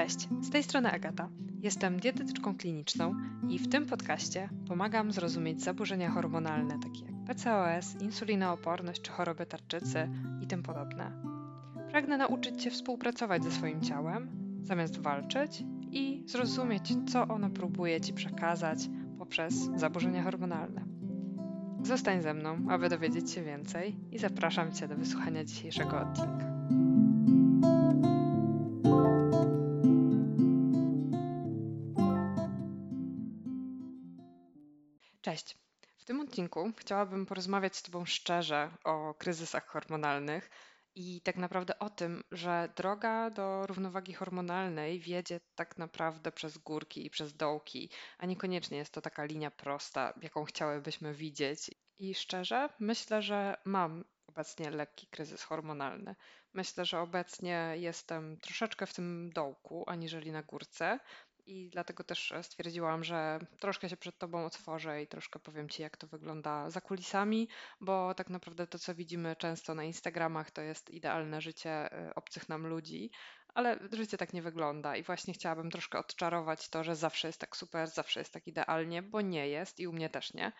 Cześć, z tej strony Agata. Jestem dietetyczką kliniczną i w tym podcaście pomagam zrozumieć zaburzenia hormonalne takie jak PCOS, insulinooporność czy choroby tarczycy i tym podobne. Pragnę nauczyć Cię współpracować ze swoim ciałem, zamiast walczyć i zrozumieć, co ono próbuje Ci przekazać poprzez zaburzenia hormonalne. Zostań ze mną, aby dowiedzieć się więcej i zapraszam Cię do wysłuchania dzisiejszego odcinka. Cześć. W tym odcinku chciałabym porozmawiać z Tobą szczerze o kryzysach hormonalnych i tak naprawdę o tym, że droga do równowagi hormonalnej wiedzie tak naprawdę przez górki i przez dołki, a niekoniecznie jest to taka linia prosta, jaką chciałybyśmy widzieć. I szczerze, myślę, że mam obecnie lekki kryzys hormonalny. Myślę, że obecnie jestem troszeczkę w tym dołku, aniżeli na górce, i dlatego też e, stwierdziłam, że troszkę się przed Tobą otworzę i troszkę powiem Ci, jak to wygląda za kulisami, bo tak naprawdę to, co widzimy często na Instagramach, to jest idealne życie e, obcych nam ludzi, ale życie tak nie wygląda i właśnie chciałabym troszkę odczarować to, że zawsze jest tak super, zawsze jest tak idealnie, bo nie jest i u mnie też nie.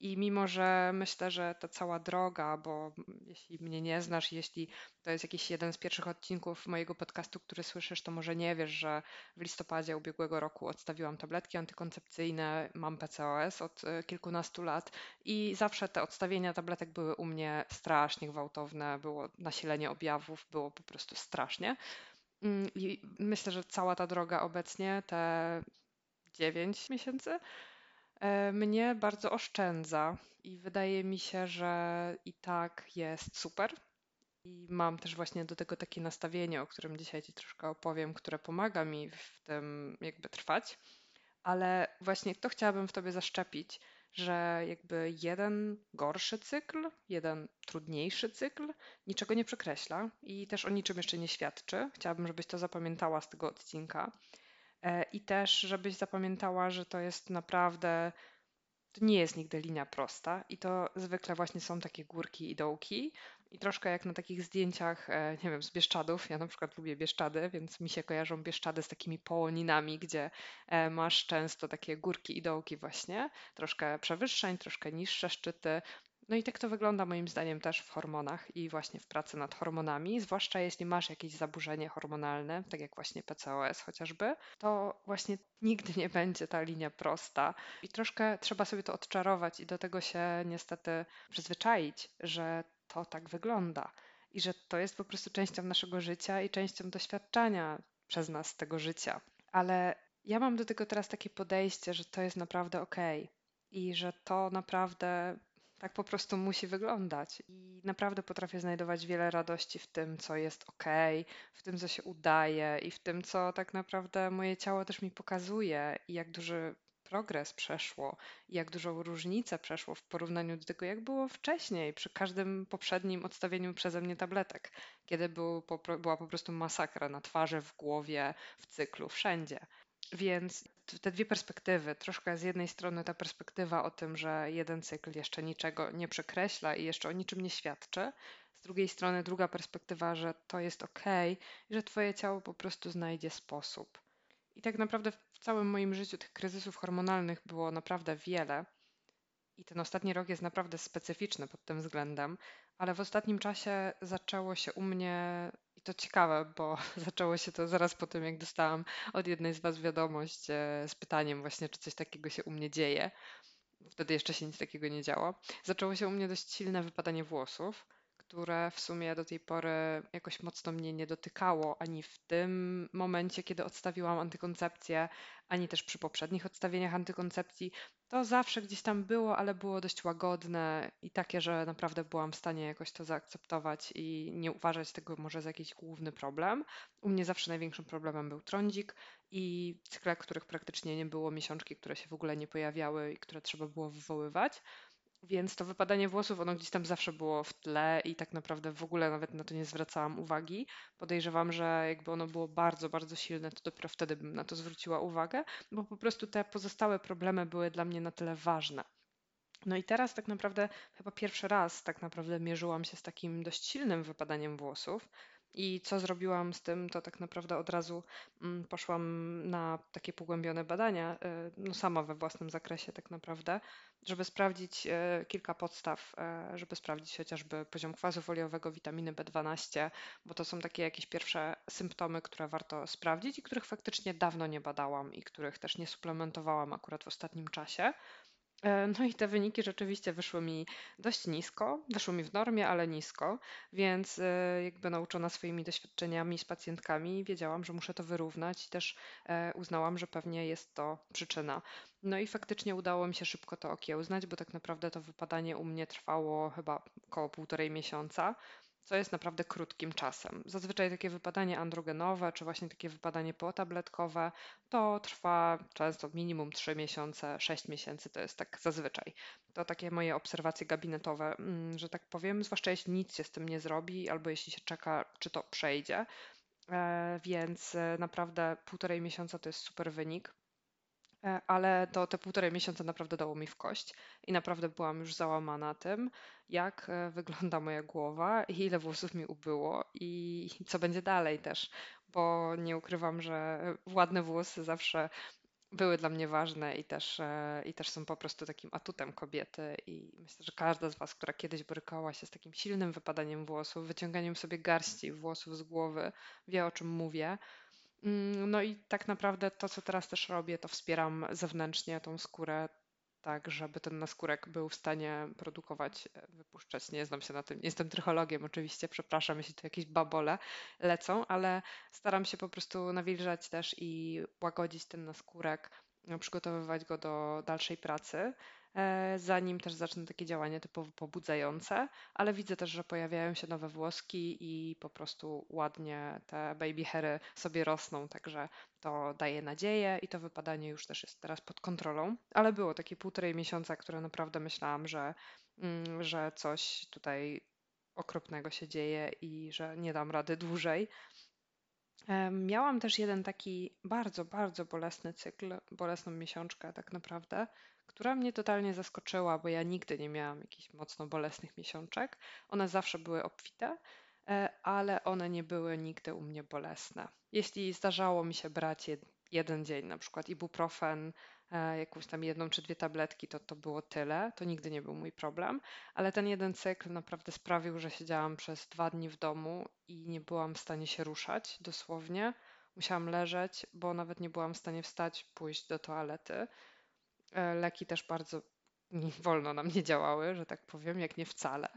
I mimo, że myślę, że ta cała droga, bo jeśli mnie nie znasz, jeśli to jest jakiś jeden z pierwszych odcinków mojego podcastu, który słyszysz, to może nie wiesz, że w listopadzie ubiegłego roku odstawiłam tabletki antykoncepcyjne, mam PCOS od e, kilkunastu lat i zawsze te odstawienia tabletek były u mnie strasznie gwałtowne, było nasilenie objawów, było po prostu strasznie. Mm, I myślę, że cała ta droga obecnie, te 9 miesięcy, E, mnie bardzo oszczędza i wydaje mi się, że i tak jest super. I mam też właśnie do tego takie nastawienie, o którym dzisiaj Ci troszkę opowiem, które pomaga mi w tym jakby trwać. Ale właśnie to chciałabym w Tobie zaszczepić, że jakby jeden gorszy cykl, jeden trudniejszy cykl niczego nie przekreśla i też o niczym jeszcze nie świadczy. Chciałabym, żebyś to zapamiętała z tego odcinka. E, I też, żebyś zapamiętała, że to jest naprawdę, to nie jest nigdy linia prosta i to zwykle właśnie są takie górki i dołki. I troszkę jak na takich zdjęciach, e, nie wiem, z Bieszczadów. Ja na przykład lubię Bieszczady, więc mi się kojarzą Bieszczady z takimi połoninami, gdzie e, masz często takie górki i dołki właśnie. Troszkę przewyższeń, troszkę niższe szczyty. No i tak to wygląda moim zdaniem też w hormonach i właśnie w pracy nad hormonami, zwłaszcza jeśli masz jakieś zaburzenie hormonalne, tak jak właśnie PCOS chociażby, to właśnie nigdy nie będzie ta linia prosta i troszkę trzeba sobie to odczarować i do tego się niestety przyzwyczaić, że to tak wygląda i że to jest po prostu częścią naszego życia i częścią doświadczania przez nas tego życia. Ale ja mam do tego teraz takie podejście, że to jest naprawdę okej. Okay i że to naprawdę tak po prostu musi wyglądać. I naprawdę potrafię znajdować wiele radości w tym, co jest ok, w tym, co się udaje i w tym, co tak naprawdę moje ciało też mi pokazuje i jak duży progres przeszło i jak dużą różnicę przeszło w porównaniu do tego, jak było wcześniej, przy każdym poprzednim odstawieniu przeze mnie tabletek, kiedy był, była po prostu masakra na twarzy, w głowie, w cyklu, wszędzie. Więc te dwie perspektywy, troszkę z jednej strony ta perspektywa o tym, że jeden cykl jeszcze niczego nie przekreśla i jeszcze o niczym nie świadczy, z drugiej strony druga perspektywa, że to jest ok że twoje ciało po prostu znajdzie sposób. I tak naprawdę w całym moim życiu tych kryzysów hormonalnych było naprawdę wiele. I ten ostatni rok jest naprawdę specyficzny pod tym względem, ale w ostatnim czasie zaczęło się u mnie to ciekawe, bo zaczęło się to zaraz po tym, jak dostałam od jednej z Was wiadomość e, z pytaniem właśnie, czy coś takiego się u mnie dzieje. Wtedy jeszcze się nic takiego nie działo. Zaczęło się u mnie dość silne wypadanie włosów które w sumie do tej pory jakoś mocno mnie nie dotykało, ani w tym momencie, kiedy odstawiłam antykoncepcję, ani też przy poprzednich odstawieniach antykoncepcji. To zawsze gdzieś tam było, ale było dość łagodne i takie, że naprawdę byłam w stanie jakoś to zaakceptować i nie uważać tego może za jakiś główny problem. U mnie zawsze największym problemem był trądzik i cykle, których praktycznie nie było, miesiączki, które się w ogóle nie pojawiały i które trzeba było wywoływać. Więc to wypadanie włosów, ono gdzieś tam zawsze było w tle i tak naprawdę w ogóle nawet na to nie zwracałam uwagi. Podejrzewam, że jakby ono było bardzo, bardzo silne, to dopiero wtedy bym na to zwróciła uwagę, bo po prostu te pozostałe problemy były dla mnie na tyle ważne. No i teraz tak naprawdę chyba pierwszy raz tak naprawdę mierzyłam się z takim dość silnym wypadaniem włosów I co zrobiłam z tym, to tak naprawdę od razu mm, poszłam na takie pogłębione badania, y, no sama we własnym zakresie tak naprawdę, żeby sprawdzić y, kilka podstaw, y, żeby sprawdzić chociażby poziom kwasu foliowego, witaminy B12, bo to są takie jakieś pierwsze symptomy, które warto sprawdzić i których faktycznie dawno nie badałam i których też nie suplementowałam akurat w ostatnim czasie. E, no i te wyniki rzeczywiście wyszły mi dość nisko, wyszły mi w normie, ale nisko, więc e, jakby nauczona swoimi doświadczeniami z pacjentkami, wiedziałam, że muszę to wyrównać i też e, uznałam, że pewnie jest to przyczyna. No i faktycznie udało mi się szybko to okiełznać, bo tak naprawdę to wypadanie u mnie trwało chyba około półtorej miesiąca co jest naprawdę krótkim czasem. Zazwyczaj takie wypadanie androgenowe, czy właśnie takie wypadanie potabletkowe, to trwa często minimum 3 miesiące, 6 miesięcy, to jest tak zazwyczaj. To takie moje obserwacje gabinetowe, mm, że tak powiem, zwłaszcza jeśli nic się z tym nie zrobi, albo jeśli się czeka, czy to przejdzie. E, więc e, naprawdę półtorej miesiąca to jest super wynik. E, ale to te półtorej miesiąca naprawdę dało mi w kość i naprawdę byłam już załamana tym, jak e, wygląda moja głowa i ile włosów mi ubyło i co będzie dalej też, bo nie ukrywam, że ładne włosy zawsze były dla mnie ważne i też, e, i też są po prostu takim atutem kobiety i myślę, że każda z Was, która kiedyś borykała się z takim silnym wypadaniem włosów, wyciąganiem sobie garści włosów z głowy, wie o czym mówię. Mm, no i tak naprawdę to, co teraz też robię, to wspieram zewnętrznie tą skórę, tak żeby ten naskórek był w stanie produkować, e, wypuszczać. Nie znam się na tym, nie jestem trychologiem oczywiście, przepraszam, jeśli tu jakieś babole lecą, ale staram się po prostu nawilżać też i łagodzić ten naskórek, przygotowywać go do dalszej pracy. E, zanim też zacznę takie działania typowo pobudzające, ale widzę też, że pojawiają się nowe włoski i po prostu ładnie te baby hairy sobie rosną, także to daje nadzieję i to wypadanie już też jest teraz pod kontrolą, ale było takie półtorej miesiąca, które naprawdę myślałam, że, mm, że coś tutaj okropnego się dzieje i że nie dam rady dłużej. Miałam też jeden taki bardzo, bardzo bolesny cykl, bolesną miesiączkę tak naprawdę, która mnie totalnie zaskoczyła, bo ja nigdy nie miałam jakichś mocno bolesnych miesiączek. One zawsze były obfite, e, ale one nie były nigdy u mnie bolesne. Jeśli zdarzało mi się brać jeden dzień, na przykład ibuprofen, e, jakąś tam jedną czy dwie tabletki, to to było tyle. To nigdy nie był mój problem, ale ten jeden cykl naprawdę sprawił, że siedziałam przez dwa dni w domu i nie byłam w stanie się ruszać dosłownie. Musiałam leżeć, bo nawet nie byłam w stanie wstać, pójść do toalety. E, leki też bardzo wolno na mnie działały, że tak powiem, jak nie wcale.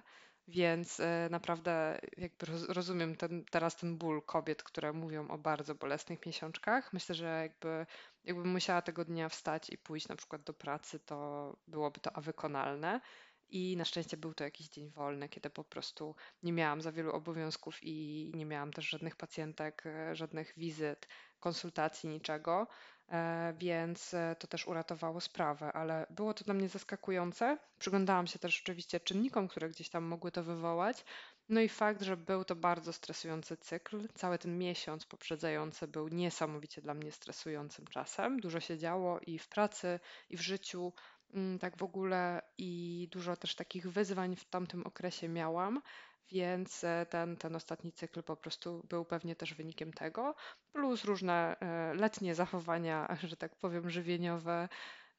Więc e, naprawdę jakby rozumiem ten, teraz ten ból kobiet, które mówią o bardzo bolesnych miesiączkach. Myślę, że jakby, jakbym musiała tego dnia wstać i pójść na przykład do pracy, to byłoby to awykonalne. I na szczęście był to jakiś dzień wolny, kiedy po prostu nie miałam za wielu obowiązków i nie miałam też żadnych pacjentek, e, żadnych wizyt, konsultacji, niczego. E, więc e, to też uratowało sprawę, ale było to dla mnie zaskakujące. Przyglądałam się też oczywiście czynnikom, które gdzieś tam mogły to wywołać. No i fakt, że był to bardzo stresujący cykl. Cały ten miesiąc poprzedzający był niesamowicie dla mnie stresującym czasem. Dużo się działo i w pracy, i w życiu, mm, tak w ogóle, i dużo też takich wyzwań w tamtym okresie miałam. Więc e, ten, ten ostatni cykl po prostu był pewnie też wynikiem tego, plus różne e, letnie zachowania, że tak powiem, żywieniowe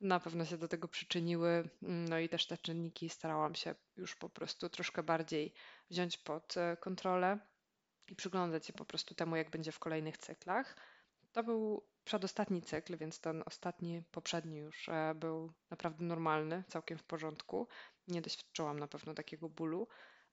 na pewno się do tego przyczyniły. No i też te czynniki starałam się już po prostu troszkę bardziej wziąć pod e, kontrolę i przyglądać się po prostu temu, jak będzie w kolejnych cyklach. To był przedostatni cykl, więc ten ostatni, poprzedni już był naprawdę normalny, całkiem w porządku. Nie doświadczyłam na pewno takiego bólu.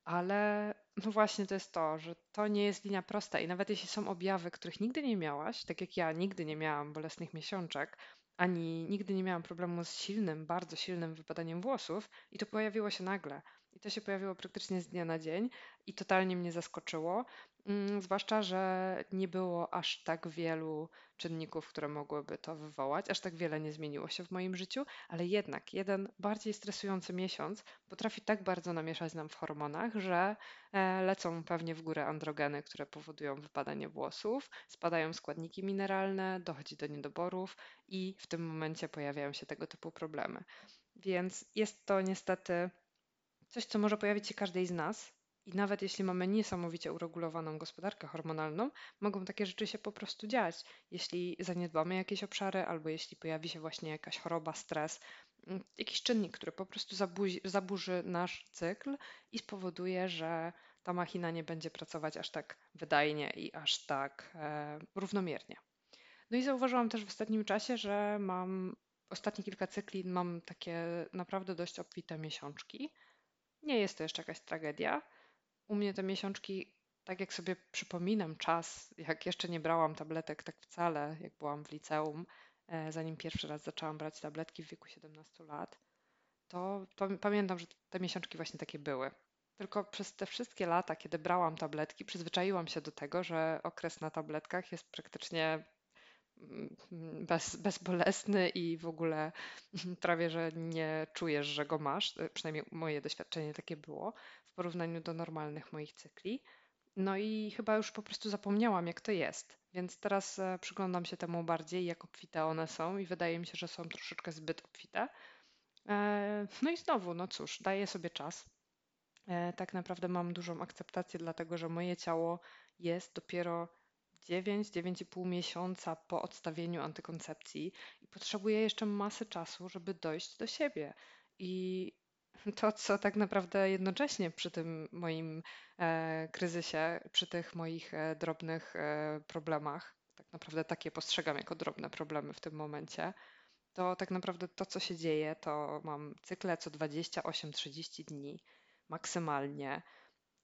Ale no właśnie to jest to, że to nie jest linia prosta i nawet jeśli są objawy, których nigdy nie miałaś, tak jak ja nigdy nie miałam bolesnych miesiączek, ani nigdy nie miałam problemu z silnym, bardzo silnym wypadaniem włosów i to pojawiło się nagle. I to się pojawiło praktycznie z dnia na dzień i totalnie mnie zaskoczyło. Mm, zwłaszcza, że nie było aż tak wielu czynników, które mogłyby to wywołać. Aż tak wiele nie zmieniło się w moim życiu, ale jednak jeden bardziej stresujący miesiąc potrafi tak bardzo namieszać nam w hormonach, że e, lecą pewnie w górę androgeny, które powodują wypadanie włosów, spadają składniki mineralne, dochodzi do niedoborów i w tym momencie pojawiają się tego typu problemy. Więc jest to niestety coś, co może pojawić się każdej z nas I nawet jeśli mamy niesamowicie uregulowaną gospodarkę hormonalną, mogą takie rzeczy się po prostu dziać. Jeśli zaniedbamy jakieś obszary, albo jeśli pojawi się właśnie jakaś choroba, stres, mm, jakiś czynnik, który po prostu zaburzy nasz cykl i spowoduje, że ta machina nie będzie pracować aż tak wydajnie i aż tak e, równomiernie. No i zauważyłam też w ostatnim czasie, że mam ostatnie kilka cykli mam takie naprawdę dość obfite miesiączki. Nie jest to jeszcze jakaś tragedia. U mnie te miesiączki, tak jak sobie przypominam czas, jak jeszcze nie brałam tabletek tak wcale, jak byłam w liceum, e, zanim pierwszy raz zaczęłam brać tabletki w wieku 17 lat, to, to pamiętam, że te miesiączki właśnie takie były. Tylko przez te wszystkie lata, kiedy brałam tabletki, przyzwyczaiłam się do tego, że okres na tabletkach jest praktycznie bez, bezbolesny i w ogóle prawie, że nie czujesz, że go masz. E, przynajmniej moje doświadczenie takie było w porównaniu do normalnych moich cykli. No i chyba już po prostu zapomniałam, jak to jest. Więc teraz e, przyglądam się temu bardziej, jak obfite one są, i wydaje mi się, że są troszeczkę zbyt obfite. E, no i znowu, no cóż, daję sobie czas. Tak naprawdę mam dużą akceptację, dlatego że moje ciało jest dopiero 9-9,5 miesiąca po odstawieniu antykoncepcji i potrzebuję jeszcze masy czasu, żeby dojść do siebie. I to, co tak naprawdę jednocześnie przy tym moim e, kryzysie, przy tych moich e, drobnych e, problemach, tak naprawdę takie postrzegam jako drobne problemy w tym momencie, to tak naprawdę to, co się dzieje, to mam cykle co 28-30 dni maksymalnie.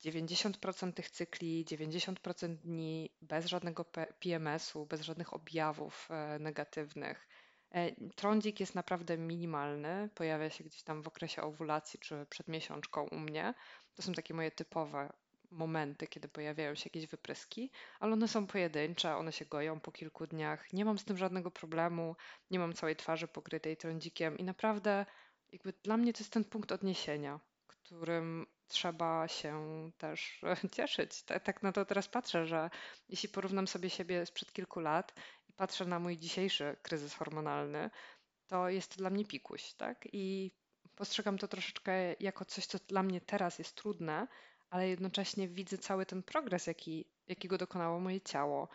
90% tych cykli, 90% dni bez żadnego PMS-u, bez żadnych objawów e, negatywnych. E, trądzik jest naprawdę minimalny, pojawia się gdzieś tam w okresie owulacji czy przed miesiączką u mnie. To są takie moje typowe momenty, kiedy pojawiają się jakieś wypryski, ale one są pojedyncze, one się goją po kilku dniach. Nie mam z tym żadnego problemu, nie mam całej twarzy pokrytej trądzikiem i naprawdę jakby dla mnie to jest ten punkt odniesienia którym trzeba się też cieszyć. Tak, na to teraz patrzę, że jeśli porównam sobie siebie sprzed kilku lat i patrzę na mój dzisiejszy kryzys hormonalny, to jest to dla mnie pikuś, tak? I postrzegam to troszeczkę jako coś, co dla mnie teraz jest trudne, ale jednocześnie widzę cały ten progres, jaki, jakiego dokonało moje ciało,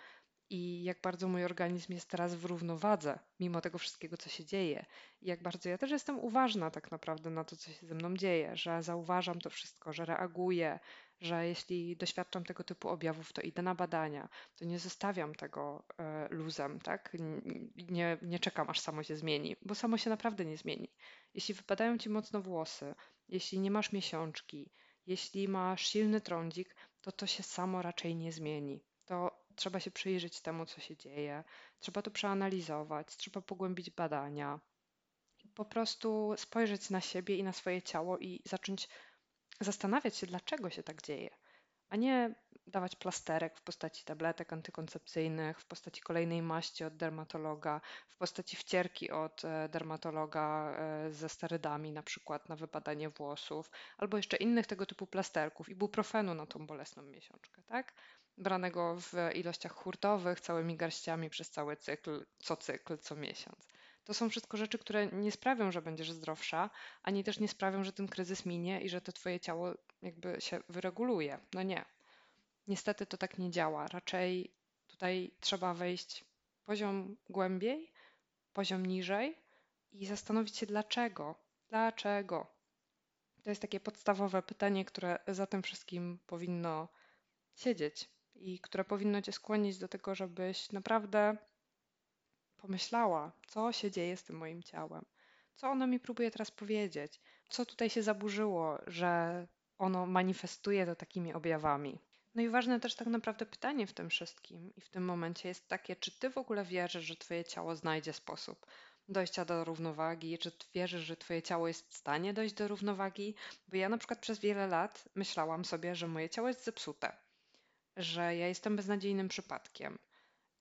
i jak bardzo mój organizm jest teraz w równowadze, mimo tego wszystkiego, co się dzieje. I jak bardzo ja też jestem uważna tak naprawdę na to, co się ze mną dzieje, że zauważam to wszystko, że reaguję, że jeśli doświadczam tego typu objawów, to idę na badania, to nie zostawiam tego e, luzem, tak? Nie, nie czekam, aż samo się zmieni, bo samo się naprawdę nie zmieni. Jeśli wypadają ci mocno włosy, jeśli nie masz miesiączki, jeśli masz silny trądzik, to to się samo raczej nie zmieni. To trzeba się przyjrzeć temu, co się dzieje, trzeba to przeanalizować, trzeba pogłębić badania, po prostu spojrzeć na siebie i na swoje ciało i zacząć zastanawiać się, dlaczego się tak dzieje, a nie dawać plasterek w postaci tabletek antykoncepcyjnych, w postaci kolejnej maści od dermatologa, w postaci wcierki od e, dermatologa e, ze sterydami, na przykład na wypadanie włosów, albo jeszcze innych tego typu plasterków, ibuprofenu na tą bolesną miesiączkę, tak? Branego w ilościach hurtowych, całymi garściami przez cały cykl, co cykl, co miesiąc. To są wszystko rzeczy, które nie sprawią, że będziesz zdrowsza, ani też nie sprawią, że ten kryzys minie i że to twoje ciało jakby się wyreguluje. No nie. Niestety to tak nie działa. Raczej tutaj trzeba wejść poziom głębiej, poziom niżej i zastanowić się dlaczego. Dlaczego? To jest takie podstawowe pytanie, które za tym wszystkim powinno siedzieć i które powinno cię skłonić do tego, żebyś naprawdę pomyślała, co się dzieje z tym moim ciałem, co ono mi próbuje teraz powiedzieć, co tutaj się zaburzyło, że ono manifestuje to takimi objawami. No i ważne też tak naprawdę pytanie w tym wszystkim i w tym momencie jest takie, czy ty w ogóle wierzysz, że twoje ciało znajdzie sposób dojścia do równowagi, czy wierzysz, że twoje ciało jest w stanie dojść do równowagi? Bo ja na przykład przez wiele lat myślałam sobie, że moje ciało jest zepsute że ja jestem beznadziejnym przypadkiem.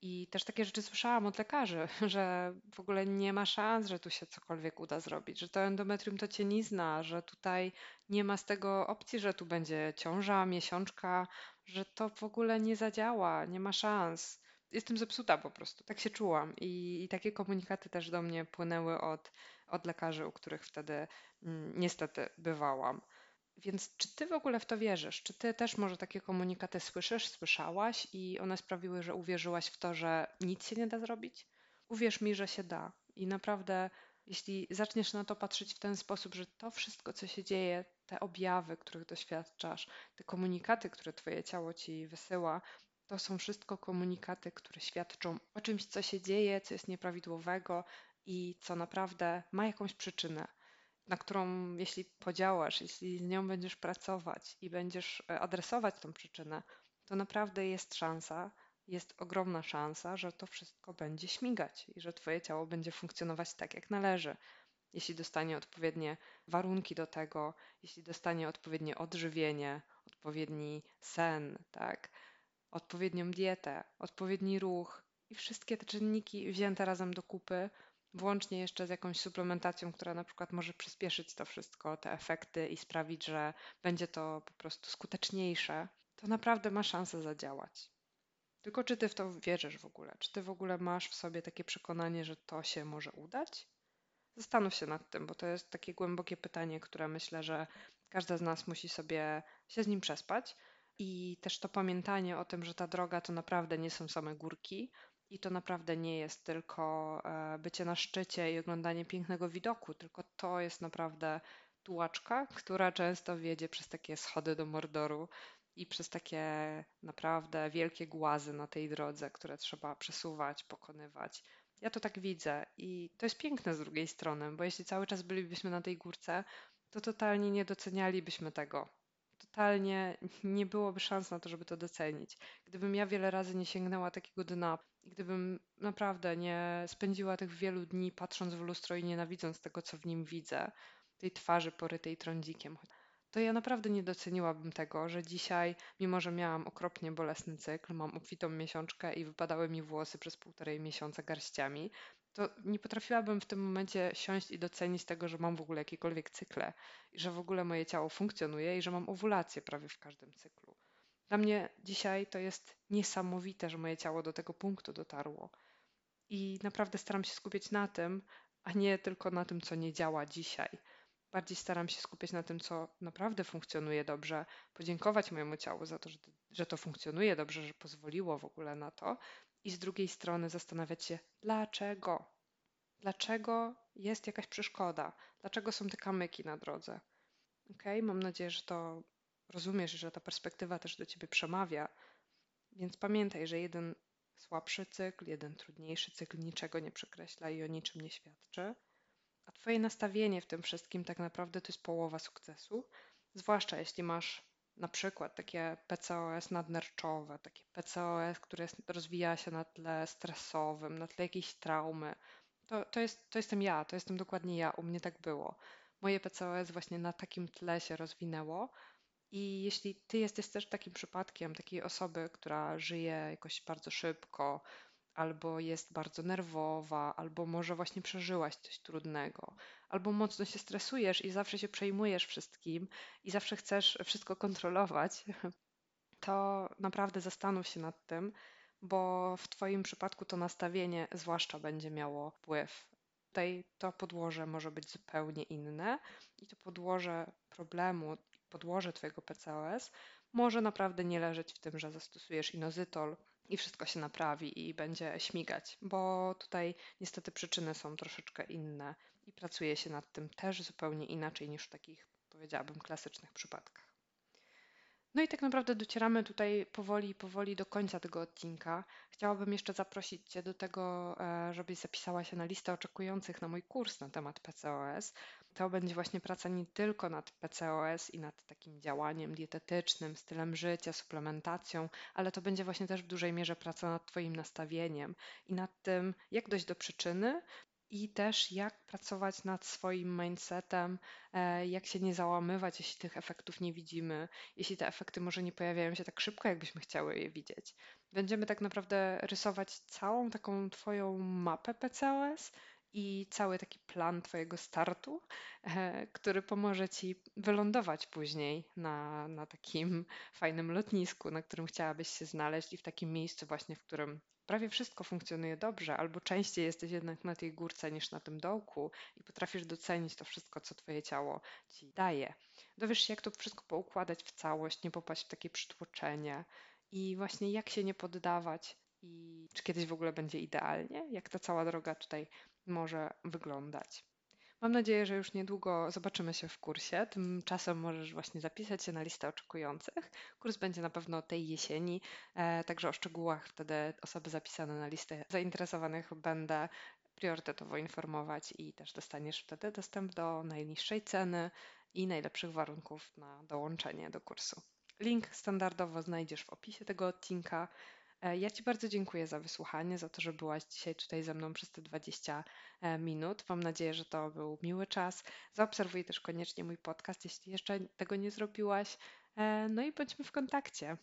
I też takie rzeczy słyszałam od lekarzy, że w ogóle nie ma szans, że tu się cokolwiek uda zrobić, że to endometrium to cię nie zna, że tutaj nie ma z tego opcji, że tu będzie ciąża, miesiączka, że to w ogóle nie zadziała, nie ma szans. Jestem zepsuta po prostu, tak się czułam. I, i takie komunikaty też do mnie płynęły od, od lekarzy, u których wtedy mm, niestety bywałam. Więc czy ty w ogóle w to wierzysz? Czy ty też może takie komunikaty słyszysz, słyszałaś i one sprawiły, że uwierzyłaś w to, że nic się nie da zrobić? Uwierz mi, że się da. I naprawdę, jeśli zaczniesz na to patrzeć w ten sposób, że to wszystko, co się dzieje, te objawy, których doświadczasz, te komunikaty, które twoje ciało ci wysyła, to są wszystko komunikaty, które świadczą o czymś, co się dzieje, co jest nieprawidłowego i co naprawdę ma jakąś przyczynę na którą jeśli podziałasz, jeśli z nią będziesz pracować i będziesz e, adresować tą przyczynę, to naprawdę jest szansa, jest ogromna szansa, że to wszystko będzie śmigać i że Twoje ciało będzie funkcjonować tak, jak należy. Jeśli dostanie odpowiednie warunki do tego, jeśli dostanie odpowiednie odżywienie, odpowiedni sen, tak, odpowiednią dietę, odpowiedni ruch i wszystkie te czynniki wzięte razem do kupy, włącznie jeszcze z jakąś suplementacją, która na przykład może przyspieszyć to wszystko, te efekty i sprawić, że będzie to po prostu skuteczniejsze, to naprawdę ma szansę zadziałać. Tylko czy ty w to wierzysz w ogóle? Czy ty w ogóle masz w sobie takie przekonanie, że to się może udać? Zastanów się nad tym, bo to jest takie głębokie pytanie, które myślę, że każda z nas musi sobie się z nim przespać. I też to pamiętanie o tym, że ta droga to naprawdę nie są same górki, i to naprawdę nie jest tylko e, bycie na szczycie i oglądanie pięknego widoku, tylko to jest naprawdę tułaczka, która często wiedzie przez takie schody do Mordoru i przez takie naprawdę wielkie głazy na tej drodze, które trzeba przesuwać, pokonywać. Ja to tak widzę i to jest piękne z drugiej strony, bo jeśli cały czas bylibyśmy na tej górce, to totalnie nie docenialibyśmy tego, totalnie nie byłoby szans na to, żeby to docenić. Gdybym ja wiele razy nie sięgnęła takiego dna gdybym naprawdę nie spędziła tych wielu dni patrząc w lustro i nienawidząc tego, co w nim widzę, tej twarzy porytej trądzikiem, to ja naprawdę nie doceniłabym tego, że dzisiaj, mimo że miałam okropnie bolesny cykl, mam obfitą miesiączkę i wypadały mi włosy przez półtorej miesiąca garściami, to nie potrafiłabym w tym momencie siąść i docenić tego, że mam w ogóle jakiekolwiek cykle i że w ogóle moje ciało funkcjonuje i że mam owulację prawie w każdym cyklu. Dla mnie dzisiaj to jest niesamowite, że moje ciało do tego punktu dotarło. I naprawdę staram się skupiać na tym, a nie tylko na tym, co nie działa dzisiaj. Bardziej staram się skupiać na tym, co naprawdę funkcjonuje dobrze, podziękować mojemu ciału za to, że to funkcjonuje dobrze, że pozwoliło w ogóle na to, i z drugiej strony zastanawiać się, dlaczego? Dlaczego jest jakaś przeszkoda? Dlaczego są te kamyki na drodze? Ok, mam nadzieję, że to rozumiesz, że ta perspektywa też do ciebie przemawia. Więc pamiętaj, że jeden słabszy cykl, jeden trudniejszy cykl niczego nie przekreśla i o niczym nie świadczy. A twoje nastawienie w tym wszystkim tak naprawdę to jest połowa sukcesu, zwłaszcza jeśli masz na przykład takie PCOS nadnerczowe, takie PCOS, które rozwija się na tle stresowym, na tle jakiejś traumy. To, to, jest, to jestem ja, to jestem dokładnie ja, u mnie tak było. Moje PCOS właśnie na takim tle się rozwinęło. I jeśli ty jesteś też takim przypadkiem takiej osoby, która żyje jakoś bardzo szybko, albo jest bardzo nerwowa, albo może właśnie przeżyłaś coś trudnego, albo mocno się stresujesz i zawsze się przejmujesz wszystkim i zawsze chcesz wszystko kontrolować, to naprawdę zastanów się nad tym, bo w Twoim przypadku to nastawienie zwłaszcza będzie miało wpływ. Tutaj to podłoże może być zupełnie inne i to podłoże problemu, podłoże Twojego PCOS może naprawdę nie leżeć w tym, że zastosujesz inozytol i wszystko się naprawi i będzie śmigać, bo tutaj niestety przyczyny są troszeczkę inne i pracuje się nad tym też zupełnie inaczej niż w takich, powiedziałabym, klasycznych przypadkach. No i tak naprawdę docieramy tutaj powoli, powoli do końca tego odcinka. Chciałabym jeszcze zaprosić Cię do tego, e, żebyś zapisała się na listę oczekujących na mój kurs na temat PCOS. To będzie właśnie praca nie tylko nad PCOS i nad takim działaniem dietetycznym, stylem życia, suplementacją, ale to będzie właśnie też w dużej mierze praca nad Twoim nastawieniem i nad tym, jak dojść do przyczyny, i też jak pracować nad swoim mindsetem, e, jak się nie załamywać, jeśli tych efektów nie widzimy, jeśli te efekty może nie pojawiają się tak szybko, jakbyśmy chciały je widzieć. Będziemy tak naprawdę rysować całą taką Twoją mapę PCOS i cały taki plan Twojego startu, e, który pomoże Ci wylądować później na, na takim fajnym lotnisku, na którym chciałabyś się znaleźć i w takim miejscu właśnie, w którym prawie wszystko funkcjonuje dobrze, albo częściej jesteś jednak na tej górce niż na tym dołku i potrafisz docenić to wszystko, co Twoje ciało Ci daje. Dowiesz się, jak to wszystko poukładać w całość, nie popaść w takie przytłoczenie i właśnie jak się nie poddawać i czy kiedyś w ogóle będzie idealnie, jak ta cała droga tutaj może wyglądać. Mam nadzieję, że już niedługo zobaczymy się w kursie. Tymczasem możesz właśnie zapisać się na listę oczekujących. Kurs będzie na pewno tej jesieni, e, także o szczegółach wtedy osoby zapisane na listę zainteresowanych będę priorytetowo informować i też dostaniesz wtedy dostęp do najniższej ceny i najlepszych warunków na dołączenie do kursu. Link standardowo znajdziesz w opisie tego odcinka. E, ja Ci bardzo dziękuję za wysłuchanie, za to, że byłaś dzisiaj tutaj ze mną przez te 20 e, minut. Mam nadzieję, że to był miły czas. Zaobserwuj też koniecznie mój podcast, jeśli jeszcze tego nie zrobiłaś. E, no i bądźmy w kontakcie.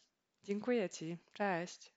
Dziękuję Ci. Cześć.